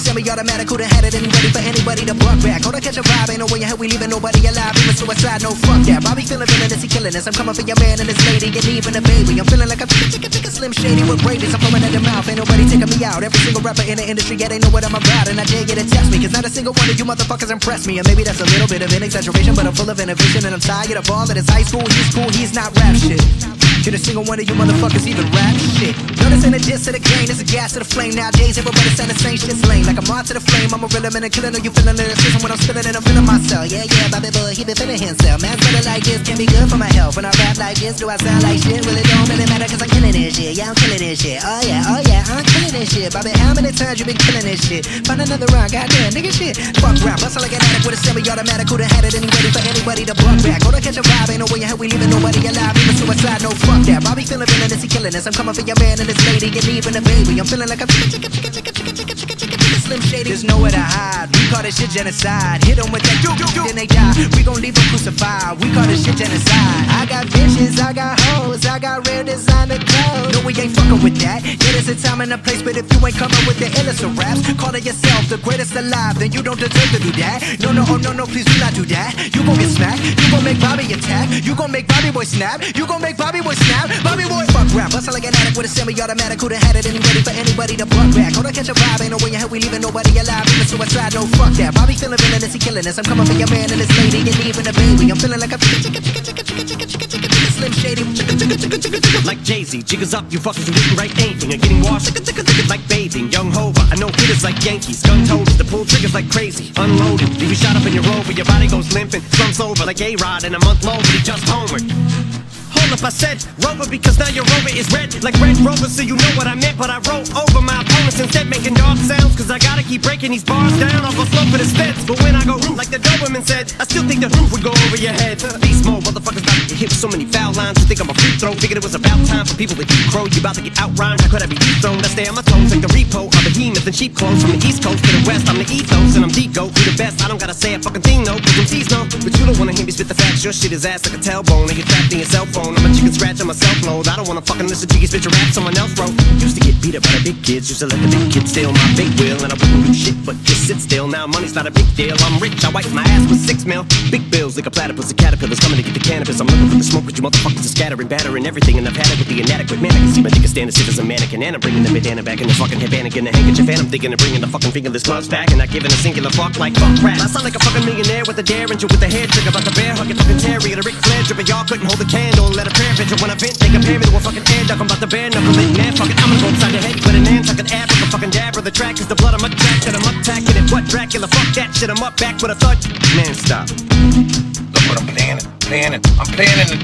semi-automatic. Who'da had it and ready for anybody to buck back? Hold on, catch a vibe, ain't no way in hell we leaving nobody alive. Even suicide, no fuck that. Bobby feeling villainous, he killing us. I'm coming for your man and his lady and even a baby. I'm feeling like a slim shady with rabies. I'm flowing at the mouth, ain't nobody taking me out. Every single rapper in the industry, yeah, they know what I'm about, and I dare you to test me, cause not a single one of you motherfuckers impressed me. And maybe that's a little bit of an exaggeration, but I'm full of innovation, and I'm tired of all that is high school, he's cool, he's not rap shit. Can a single one of you motherfuckers even rap shit? No, this ain't a diss to the game, it's a gas to the flame. Nowadays, everybody saying the same shit's lame. Like I'm on to the flame, I'm a man and killing. Know you feeling it? It's when I'm spilling it, I'm feeling myself. Yeah, yeah, Bobby Boy, he been feeling himself. Man, feeling like this can be good for my health. When I rap like this, do I sound like shit? Well, it don't really matter cause I'm killing this shit. Yeah, I'm killing this shit. Oh yeah, oh yeah, I'm killing this shit. Bobby, how many times you been killing this shit? Find another round, goddamn, nigga shit. Fuck rap, bustle like an addict with a semi-automatic. Who'da had it and ready for anybody to buck back? Go to catch a vibe, ain't no way in hell we leaving nobody alive. Even suicide, no fuck that. Bobby feeling villainous, he killing us. I'm coming for your man and this lady, and even a baby. I'm feeling like a chicken, chicken, chicken, chicken, chicken, chicken, chicken, slim shady. There's nowhere to hide. We call this shit genocide. Hit them with that, do, do, do, then they die. We gon' leave them crucified. We call this shit genocide. I got bitches, I got hoes, I got real designer clothes. No, we ain't fucking with that. Yeah, there's a time and a place, but if you ain't coming with the illest of raps, calling yourself the greatest alive, then you don't deserve to do that. No, no, oh no, no, please do not do that. You gon' get smacked. You gon' make Bobby attack. You gon' make Bobby boy snap. You gon' make Bobby boy snap. Bobby boy rap. Bustin' like an addict with a semi-automatic. Who'da had it and ready for anybody to buck back. Hold on, catch a vibe. Ain't no way in hell we leaving nobody alive. Even suicide, no fuck that. Bobby feeling villainous, he killing us. I'm coming for your man and his lady, and even a baby. I'm feeling like a chicken, chicken, chicken, chicken, chicken, chicken, chicken, chicken, chicken, slim shady. Chicken, chicken, chicken, chicken, chicken. Like Jay-Z, jiggers up, you fuckers who didn't write anything. Are getting washed like bathing. Young Hova, I know hitters like Yankees. Gun toters, the pull triggers like crazy. Unloaded, leave you shot up in your rover. Your body goes limping, slumps over like A-Rod in a month low, but he just homered. Hold up, I said Rover because now your Rover is red like Red Rover, so you know what I meant. But I wrote over my opponents instead, making dog sounds. Cause I gotta keep breaking these bars down. I'll go slow for the steps. But when I go like the Doberman said, I still think the roof would go over your head. These mode, motherfuckers about to get hit with so many foul lines. You think I'm a free throw? Figured it was about time for people to eat crow. You about to get outrhymed? How could I be dethroned? I stay on my toes like the repo. I'm behemoth and cheap clothes from the east coast to the west. I'm the ethos and I'm Deco. Be the best. I don't gotta say a fucking thing, no. Cause I'm know. But you don't wanna hear me spit the facts. Your shit is ass like a tailbone. And you're trapped in your cell phone. I'm a chicken scratch on my cell. I don't wanna fucking listen to you spit your rap someone else wrote. Used to get beat up by the big kids. Used to let the big kids steal my big wheel. And I wouldn't do shit still. Now money's not a big deal. I'm rich. I wipe my ass with six mil. Big bills like a platypus. The caterpillars coming to get the cannabis. I'm looking for the smoke, but you motherfuckers are scattering, battering everything. And I've had it with the inadequate man. I can see my is standing stiff as a mannequin. And I'm bringing the bandana back in the fucking headband and the handkerchief. And I'm thinking of bringing the fucking fingerless gloves back. And not giving a singular fuck like fuck rap. I sound like a fucking millionaire with a derringer with a hair trigger. About the bear hugging fucking Terry and a Ric Flair drip. Y'all couldn't hold a candle and let a prayer picture when I vent. They compare me to a fucking air duck. I'm about to bare knuckle it. Man, fuck. I'm gonna go upside the head with an ant. Tuck an ab with a fucking dabber. The track is the blood. I'm a track that I'm. What Dracula? Fuck that shit. I'm up back with a thud. Man, stop. Look what I'm planning, planning. I'm planning to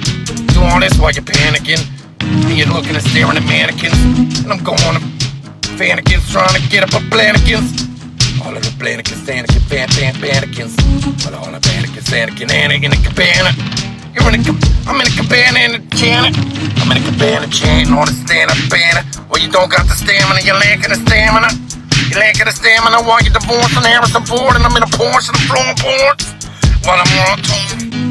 do all this while you're panicking. And you're looking and staring at mannequins. And I'm going to fannikins trying to get up a plannikins. All of the plannikins, fannikin, fan, fan, fannikins. All all the fannikins, fannikin, Anna in the cabana. You're in a, I'm in a cabana in a channel. I'm in a cabana chanting on the stand-up banner. Well, you don't got the stamina, you're lacking the stamina. You're lacking the stamina while you're divorcing Harrison Ford and I'm in a Porsche and I'm throwing boards While I'm on tour.